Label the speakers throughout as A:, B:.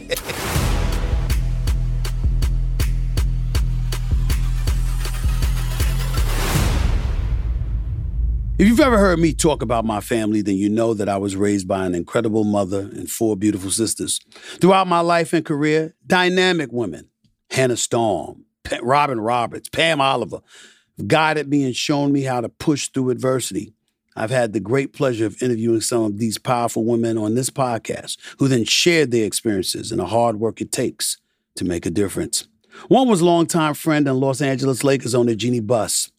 A: ever heard me talk about my family, then you know that I was raised by an incredible mother and four beautiful sisters. Throughout my life and career, dynamic women, Hannah Storm, Robin Roberts, Pam Oliver, guided me and shown me how to push through adversity. I've had the great pleasure of interviewing some of these powerful women on this podcast who then shared their experiences and the hard work it takes to make a difference. One was a longtime friend and Los Angeles Lakers owner Jeanie Buss.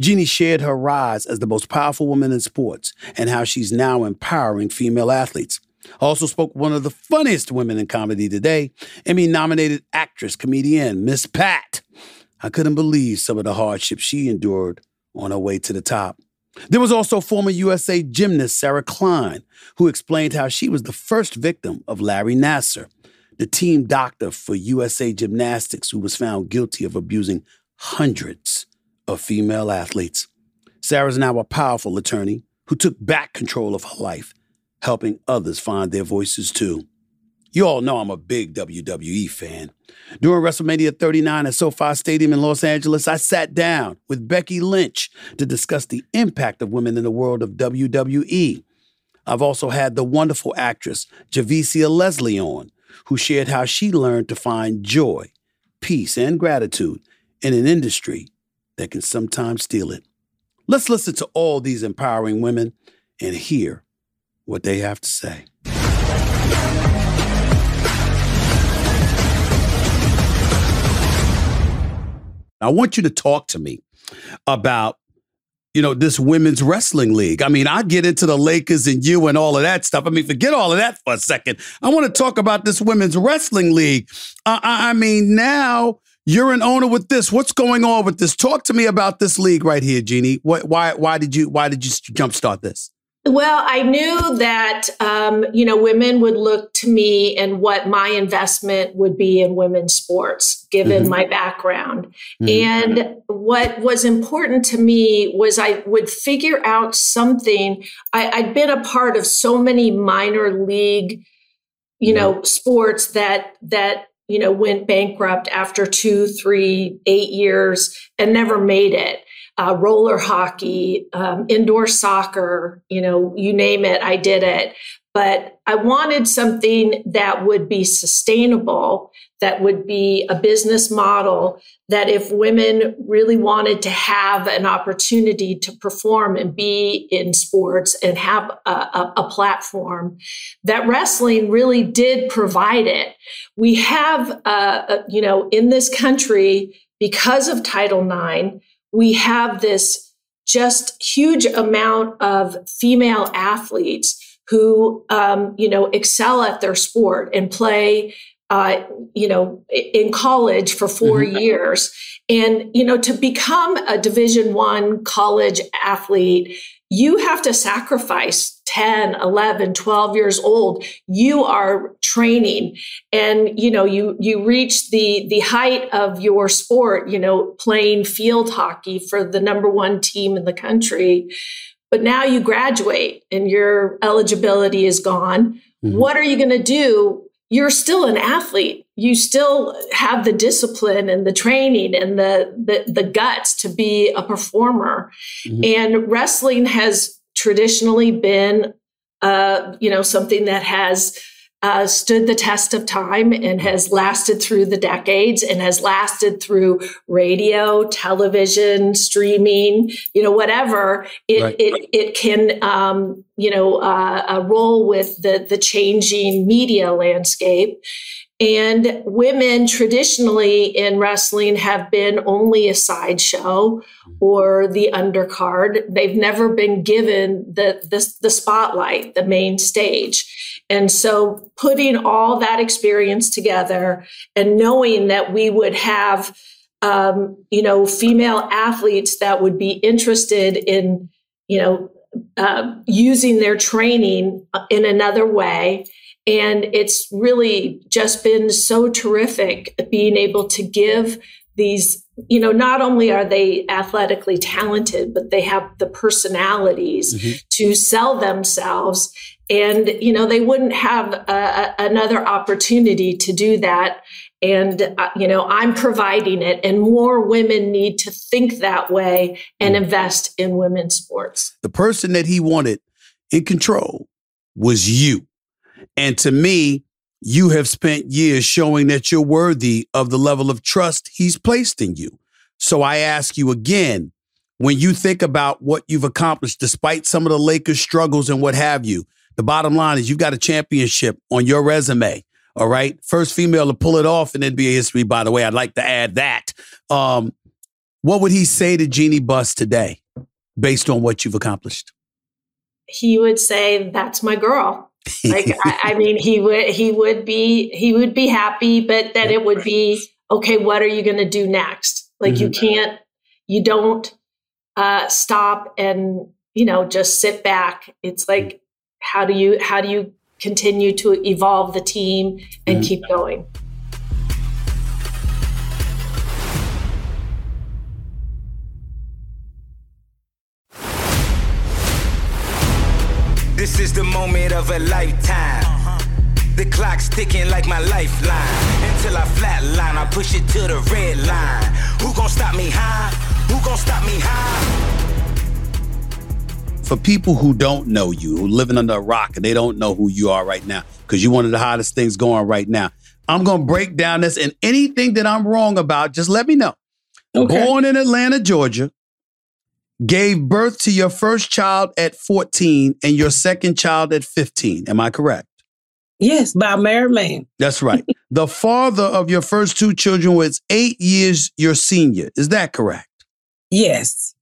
A: Jeanie shared her rise as the most powerful woman in sports and how she's now empowering female athletes. Also spoke one of the funniest women in comedy today, Emmy nominated actress, comedian, Miss Pat. I couldn't believe some of the hardships she endured on her way to the top. There was also former USA gymnast Sarah Klein, who explained how she was the first victim of Larry Nassar, the team doctor for USA Gymnastics, who was found guilty of abusing hundreds of female athletes. Sarah's now a powerful attorney who took back control of her life, helping others find their voices too. You all know I'm a big WWE fan. During WrestleMania 39 at SoFi Stadium in Los Angeles, I sat down with Becky Lynch to discuss the impact of women in the world of WWE. I've also had the wonderful actress Javicia Leslie on, who shared how she learned to find joy, peace, and gratitude in an industry that can sometimes steal it. Let's listen to all these empowering women and hear what they have to say. I want you to talk to me about you know, this women's wrestling league. I mean, I get into the Lakers and you and all of that stuff. I mean, forget all of that for a second. I want to talk about this women's wrestling league. I mean, now you're an owner with this. What's going on with this? Talk to me about this league right here, Jeanie. What, why, why did you, why did you jumpstart this?
B: Well, I knew that um, you know women would look to me and what my investment would be in women's sports, given mm-hmm. my background. Mm-hmm. And what was important to me was I would figure out something. I, I'd been a part of so many minor league, you know, sports that that you know, went bankrupt after two, three, eight years and never made it. Uh, roller hockey, um, indoor soccer, you know, you name it, I did it. But I wanted something that would be sustainable, that would be a business model that if women really wanted to have an opportunity to perform and be in sports and have a, a, a, platform, that wrestling really did provide it. We have, uh, uh you know, in this country, because of Title IX, we have this just huge amount of female athletes who, um, you know, excel at their sport and play uh, you know, in college for 4 mm-hmm. years. And, you know, to become a division one college athlete, you have to sacrifice 10, 11, 12 years old. You are training and, you know, you, you reach the, the height of your sport, you know, playing field hockey for the number one team in the country. But now you graduate and your eligibility is gone. Mm-hmm. What are you going to do you're still an athlete. You still have the discipline and the training and the the, the guts to be a performer. Mm-hmm. And wrestling has traditionally been, uh, you know, something that has uh, stood the test of time and has lasted through the decades and has lasted through radio, television, streaming, you know, whatever. It right. it, it can um, you know uh, uh, roll with the the changing media landscape. And women traditionally in wrestling have been only a sideshow or the undercard. They've never been given the, the, the spotlight, the main stage. And so putting all that experience together and knowing that we would have, um, you know, female athletes that would be interested in, you know, uh, using their training in another way and it's really just been so terrific being able to give these, you know, not only are they athletically talented, but they have the personalities mm-hmm. to sell themselves. And, you know, they wouldn't have a, another opportunity to do that. And, uh, you know, I'm providing it, and more women need to think that way and mm-hmm. invest in women's sports.
A: The person that he wanted in control was you. And to me, you have spent years showing that you're worthy of the level of trust he's placed in you. So I ask you again, when you think about what you've accomplished, despite some of the Lakers' struggles and what have you, the bottom line is you've got a championship on your resume. All right. First female to pull it off in NBA history, by the way. I'd like to add that. Um, what would he say to Jeanie Buss today based on what you've accomplished?
B: He would say, That's my girl like I, I, mean he would he would be he would be happy but then it would be okay what are you going to do next? Like mm-hmm. you can't you don't uh stop and you know just sit back. It's like how do you how do you continue to evolve the team and mm-hmm. keep going
C: This is the moment of a lifetime. The clock's ticking like my lifeline. Until I flatline, I push it to the red line. Who gon' stop me high? Who gon' stop me high?
A: For people who don't know you, who living under a rock and they don't know who you are right now, because you're one of the hottest things going right now. I'm gonna break down this and anything that I'm wrong about, just let me know. Okay. Born in Atlanta, Georgia, gave birth to your first child at 14 and your second child at 15. Am I correct?
D: Yes, by a married man.
A: That's right. the father of your first two children was eight years your senior. Is that correct?
D: Yes.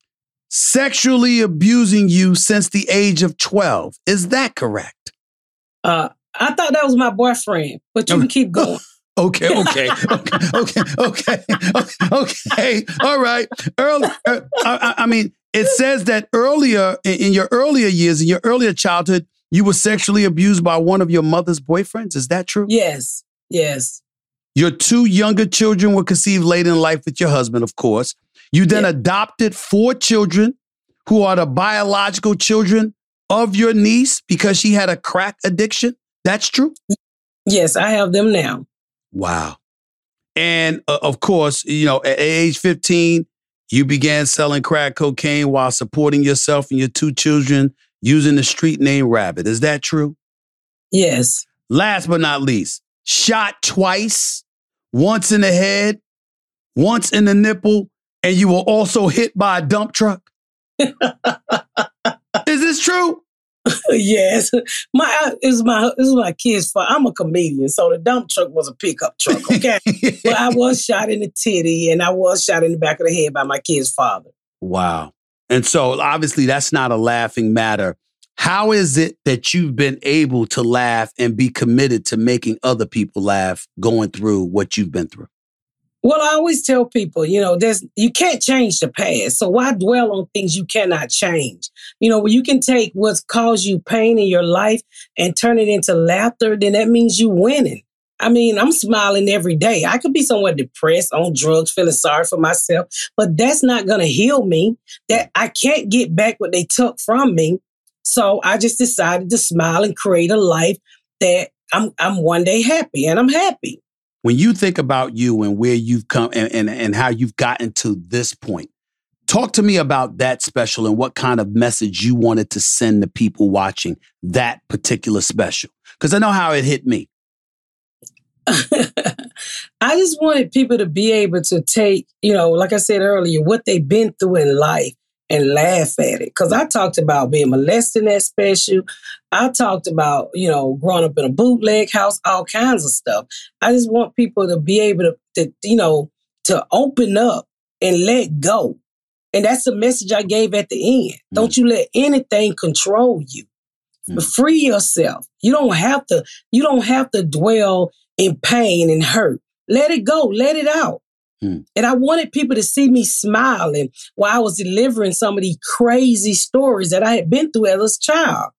A: Sexually abusing you since the age of 12. Is that correct?
D: Uh, I thought that was my boyfriend, but you can keep going.
A: Okay, okay, okay, okay, okay, okay, All right. Early, uh, I, I, mean, it says that earlier in your earlier years, in your earlier childhood, you were sexually abused by one of your mother's boyfriends. Is that true?
D: Yes. Yes.
A: Your two younger children were conceived late in life with your husband, of course. You then yeah. adopted four children who are the biological children of your niece because she had a crack addiction. That's true?
D: Yes, I have them now.
A: Wow. And uh, of course, you know, at age 15, you began selling crack cocaine while supporting yourself and your two children using the street name Rabbit. Is that true?
D: Yes.
A: Last but not least, shot twice, once in the head, once in the nipple, and you were also hit by a dump truck. Is this true?
D: yes, my is my this is my kid's fault. I'm a comedian, so the dump truck was a pickup truck. Okay, but I was shot in the titty and I was shot in the back of the head by my kid's father.
A: Wow, and so obviously that's not a laughing matter. How is it that you've been able to laugh and be committed to making other people laugh going through what you've been through?
D: Well, I always tell people, you know, there's you can't change the past. So why dwell on things you cannot change? You know, when you can take what's caused you pain in your life and turn it into laughter, then that means you winning. I mean, I'm smiling every day. I could be somewhat depressed, on drugs, feeling sorry for myself, but that's not going to heal me. That I can't get back what they took from me. So I just decided to smile and create a life that I'm I'm one day happy and I'm happy
A: when you think about you and where you've come and, and, and how you've gotten to this point, talk to me about that special and what kind of message you wanted to send the people watching that particular special. Because I know how it hit me.
D: I just wanted people to be able to take, you know, like I said earlier, what they've been through in life and laugh at it. Cause I talked about being molested in that special. I talked about, you know, growing up in a bootleg house, all kinds of stuff. I just want people to be able to, to you know, to open up and let go. And that's the message I gave at the end. Mm. Don't you let anything control you. Mm. Free yourself. You don't have to, you don't have to dwell in pain and hurt. Let it go. Let it out. Mm. And I wanted people to see me smiling while I was delivering some of these crazy stories that I had been through as a child.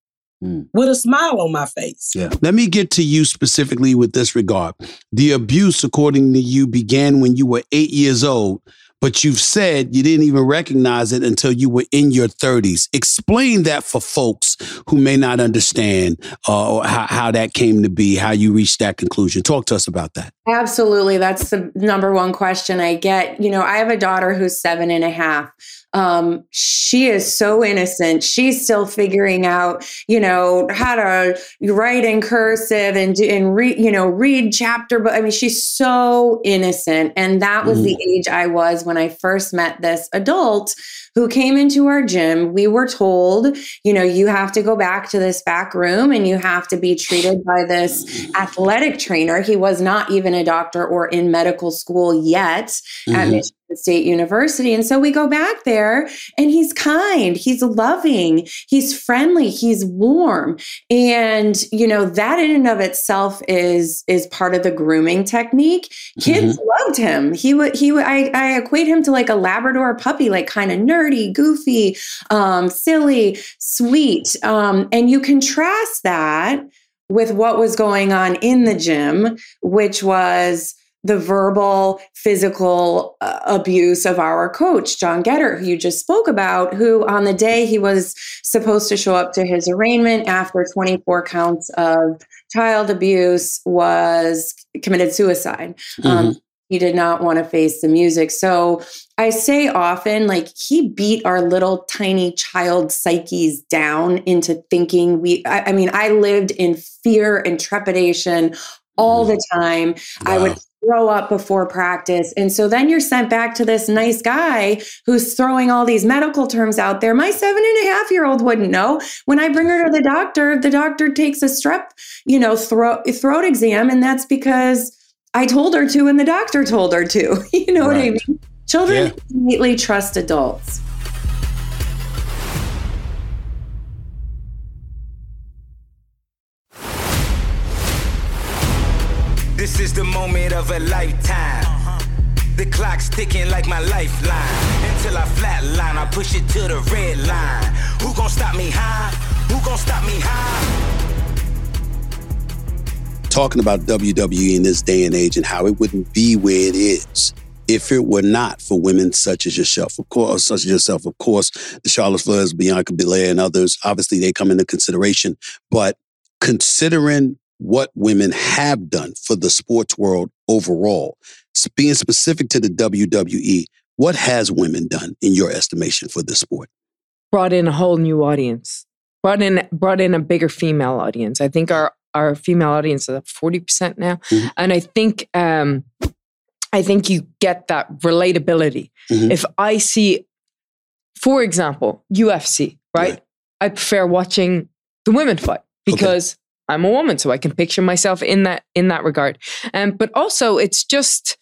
D: Mm. With a smile on my face.
A: Yeah. Let me get to you specifically with this regard. The abuse, according to you, began when you were eight years old but you've said you didn't even recognize it until you were in your 30s. Explain that for folks who may not understand uh, how, how that came to be, how you reached that conclusion. Talk to us about that.
E: Absolutely. That's the number one question I get. You know, I have a daughter who's seven and a half um, she is so innocent. She's still figuring out, you know, how to write in cursive and and read, you know, read chapter. But I mean, she's so innocent, and that was mm. the age I was when I first met this adult who came into our gym. We were told, you know, you have to go back to this back room and you have to be treated by this athletic trainer. He was not even a doctor or in medical school yet mm-hmm. at Michigan State University. And so we go back there and he's kind, he's loving, he's friendly, he's warm. And you know, that in and of itself is is part of the grooming technique. Kids mm-hmm. loved him. He would he would I, I equate him to like a Labrador puppy, like kind of nerdy, goofy, um, silly, sweet. Um, and you contrast that with what was going on in the gym, which was the verbal, physical uh, abuse of our coach, John Geddert, who you just spoke about, who on the day he was supposed to show up to his arraignment after 24 counts of child abuse was committed suicide. Um, mm-hmm. Um, he did not want to face the music. So I say often, like, he beat our little tiny child psyches down into thinking we, I, I mean, I lived in fear and trepidation all mm-hmm. the time. Wow. I would throw up before practice. And so then you're sent back to this nice guy who's throwing all these medical terms out there. My seven and a half year old wouldn't know. When I bring her to the doctor, the doctor takes a strep, you know, throat, throat exam. And that's because I told her to and the doctor told her to. you know right. what I mean? Children yeah. immediately trust adults.
C: Is the moment of a lifetime. The clock's ticking like my lifeline. Until I flatline, I push it to the red line. Who gon' stop me high? Who gon' stop me high?
A: Talking about WWE in this day and age and how it wouldn't be where it is if it were not for women such as yourself, of course, such as yourself, of course, the Charlotte Flairs, Bianca Belair, and others, obviously they come into consideration. But considering what women have done for the sports world overall. Being specific to the WWE, what has women done in your estimation for this sport?
F: Brought in a whole new audience. Brought in brought in a bigger female audience. I think our our female audience is at forty percent now, mm-hmm. and I think um, I think you get that relatability. Mm-hmm. If I see, for example, UFC, right? right? I prefer watching the women fight because I'm a woman, so I can picture myself in that in that regard. Um, but also, it's just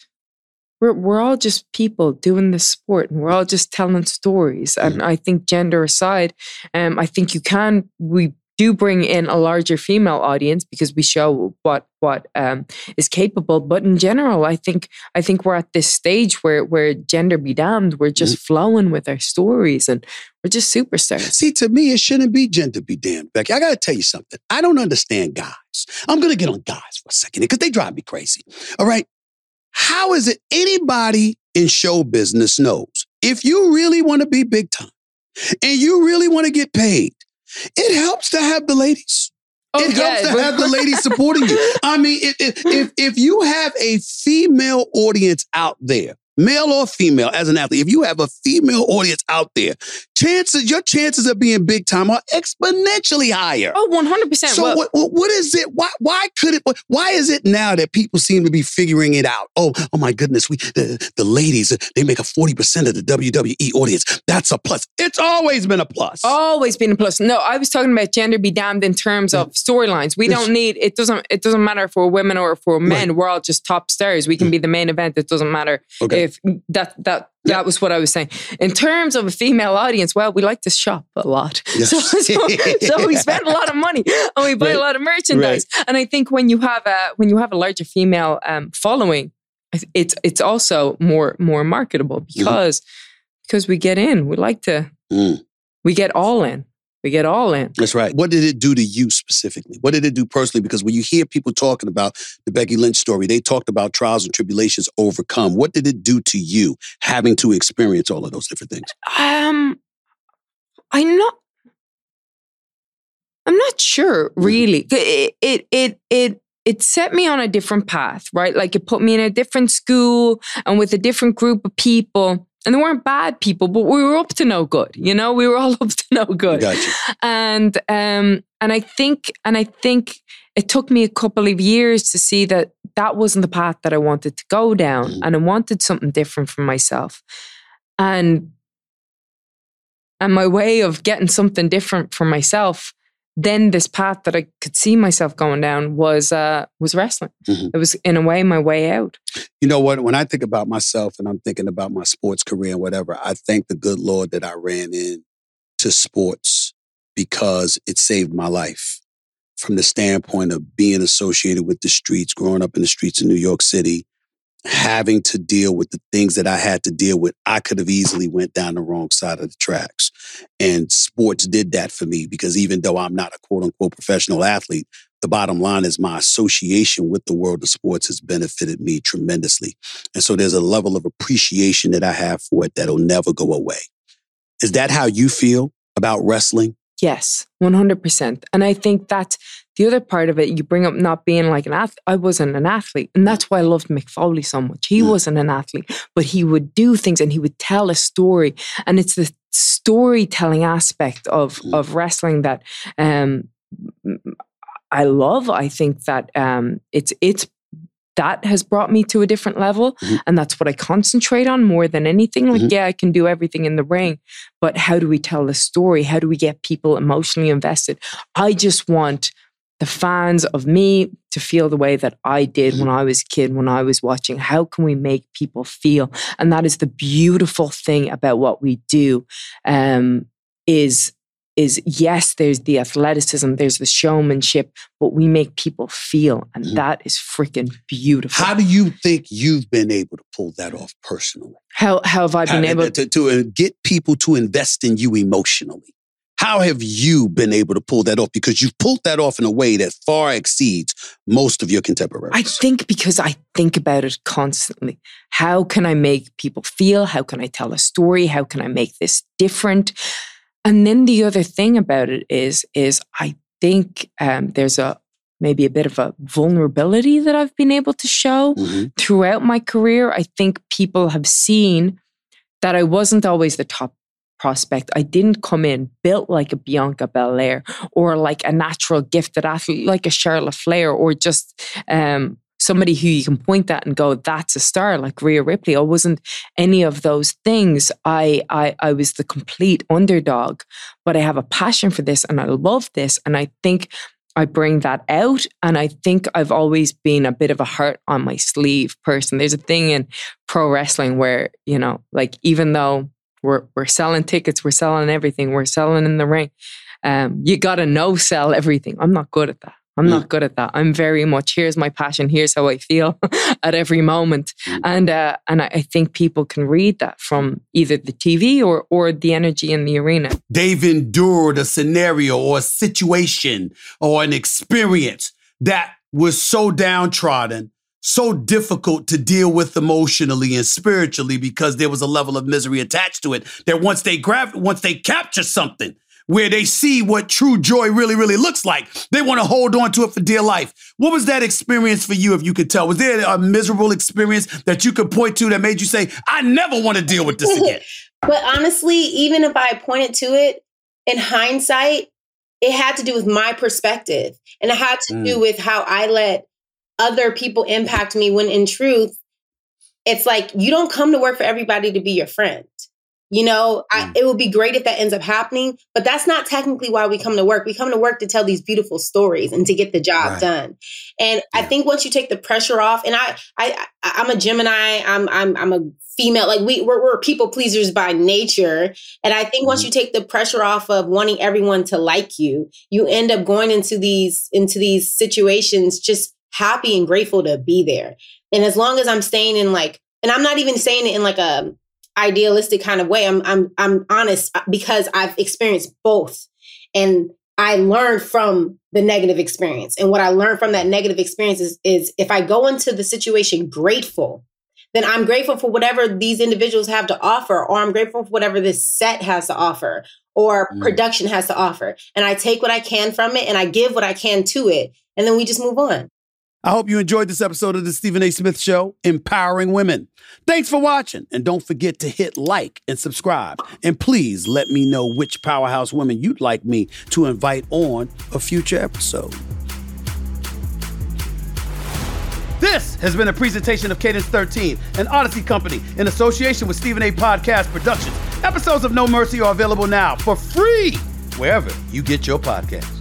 F: we're we're all just people doing this sport, and we're all just telling stories. And I think gender aside, um, I think you can we do bring in a larger female audience because we show what what um, is capable. But in general, I think I think we're at this stage where where gender be damned, we're just mm-hmm. flowing with our stories and we're just superstars.
A: See, to me, it shouldn't be gender be damned, Becky. I got to tell you something. I don't understand guys. I'm to get on guys for a second because they drive me crazy. All right. How is it anybody in show business knows if you really want to be big time and you really want to get paid, it helps to have the ladies. Oh, it helps to have the ladies supporting you. I mean, if, if, if you have a female audience out there male or female, as an athlete, if you have a female audience out there, chances your chances of being big time are exponentially higher.
F: Oh, 100%.
A: So
F: well,
A: what, what what is it? Why why could it? Why is it now that people seem to be figuring it out? Oh oh my goodness, we the, the ladies they make a forty percent of the WWE audience. That's a plus. It's always been a plus.
F: always been a plus. No, I was talking about gender be damned in terms of mm. storylines. We don't need it doesn't it doesn't matter for women or for men. We're all just top stars. We can mm. be the main event. It doesn't matter
A: Okay.
F: if that that that was what I was saying. In terms of a female audience, well, we like to shop a lot.
A: Yes.
F: So, so, so we spend a lot of money and we buy
A: Right.
F: a lot of merchandise. And I think when you have a when you have a larger female um, following, it's it's also more more marketable because because we get in. We like to
A: Mm.
F: we get all in. We get all in.
A: That's right. What did it do to you specifically? What did it do personally? Because when you hear people talking about the Becky Lynch story, they talked about trials and tribulations overcome. What did it do to you having to experience all of those different things?
F: Um, I'm not. I'm not sure, really. It it it it it set me on a different path, right? Like it put me in a different school and with a different group of people. And they weren't bad people, but we were up to no good. You know, we were all up to no good.
A: Gotcha.
F: and um and i think and i think it took me a couple of years to see that that wasn't the path that i wanted to go down
A: Mhm.
F: and i wanted something different for myself and and my way of getting something different for myself then this path that i could see myself going down was uh was wrestling
A: Mhm.
F: it was in a way my way out
A: You know what? When I think about myself and I'm thinking about my sports career and whatever, I thank the good Lord that I ran in to sports because it saved my life from the standpoint of being associated with the streets, growing up in the streets of New York City, having to deal with the things that I had to deal with. I could have easily went down the wrong side of the tracks. And sports did that for me because even though I'm not a quote unquote professional athlete, the bottom line is my association with the world of sports has benefited me tremendously. And so there's a level of appreciation that I have for it that'll never go away. Is that how you feel about wrestling?
F: Yes, 100%. And I think that's the other part of it. You bring up not being like an athlete. I wasn't an athlete. And that's why I loved Mick Foley so much. He
A: Mm.
F: wasn't an athlete, but he would do things and he would tell a story. And it's the storytelling aspect of,
A: Mm.
F: of wrestling that um, I love. I think that um, it's, it's, that has brought me to a different level.
A: Mhm.
F: And that's what I concentrate on more than anything. Like,
A: Mhm.
F: yeah, I can do everything in the ring, but how do we tell the story? How do we get people emotionally invested? I just want the fans of me to feel the way that I did when I was a kid, when I was watching. How can we make people feel? And that is the beautiful thing about what we do. Um, is is yes, there's the athleticism, there's the showmanship, but we make people feel, and
A: Mhm.
F: that is freaking beautiful.
A: How do you think you've been able to pull that off personally?
F: how, how have I been
A: How-
F: able
A: to, to uh, get people to invest in you emotionally? How have you been able to pull that off? Because you've pulled that off in a way that far exceeds most of your contemporaries.
F: I think because I think about it constantly. How can I make people feel? How can I tell a story? How can I make this different? And then the other thing about it is, is I think um, there's a maybe a bit of a vulnerability that I've been able to show
A: Mhm.
F: throughout my career. I think people have seen that I wasn't always the top prospect. I didn't come in built like a Bianca Belair or like a natural gifted athlete like a Charlotte Flair or just um, somebody who you can point at and go, that's a star like Rhea Ripley. I wasn't any of those things. I, I I was the complete underdog, but I have a passion for this and I love this. And I think I bring that out. And I think I've always been a bit of a heart on my sleeve person. There's a thing in pro wrestling where, you know, like even though we're we're selling tickets, we're selling everything, we're selling in the ring. Um, you gotta no sell everything. I'm not good at that. I'm not good at that. I'm very much here's my passion, here's how I feel at every moment,
A: Mm.
F: and uh, and I, I think people can read that from either the TV or or the energy in the arena.
G: They've endured a scenario or a situation or an experience that was so downtrodden, so difficult to deal with emotionally and spiritually because there was a level of misery attached to it that once they grab, once they capture something, where they see what true joy really, really looks like. They want to hold on to it for dear life. What was that experience for you, if you could tell? Was there a miserable experience that you could point to that made you say, I never want to deal with this again?
H: but honestly, even if I pointed to it in hindsight, it had to do with my perspective and it had to mm. do with how I let other people impact me when in truth, it's like you don't come to work for everybody to be your friend. You know, I, mm. it would be great if that ends up happening, but that's not technically why we come to work. We come to work to tell these beautiful stories and to get the job right. done. And yeah. I think once you take the pressure off, and I, I, I'm a Gemini. I'm, I'm, I'm a female. Like we, we're, we're people pleasers by nature. And I think mm once mm-hmm. you take the pressure off of wanting everyone to like you, you end up going into these, into these situations just happy and grateful to be there. And as long as I'm staying in like, and I'm not even saying it in like a idealistic kind of way. I'm I'm I'm honest uh, because I've experienced both. And I learned from the negative experience. And what I learned from that negative experience is, is if I go into the situation grateful, then I'm grateful for whatever these individuals have to offer, or I'm grateful for whatever this set has to offer, or mm. production has to offer. And I take what I can from it and I give what I can to it. And then we just move on.
A: I hope you enjoyed this episode of the Stephen A. Smith Show, Empowering Women. Thanks for watching, and don't forget to hit like and subscribe. And please let me know which powerhouse women you'd like me to invite on a future episode. This has been a presentation of Cadence 13, an Audacy company in association with Stephen A. Podcast Productions. Episodes of No Mercy are available now for free wherever you get your podcasts.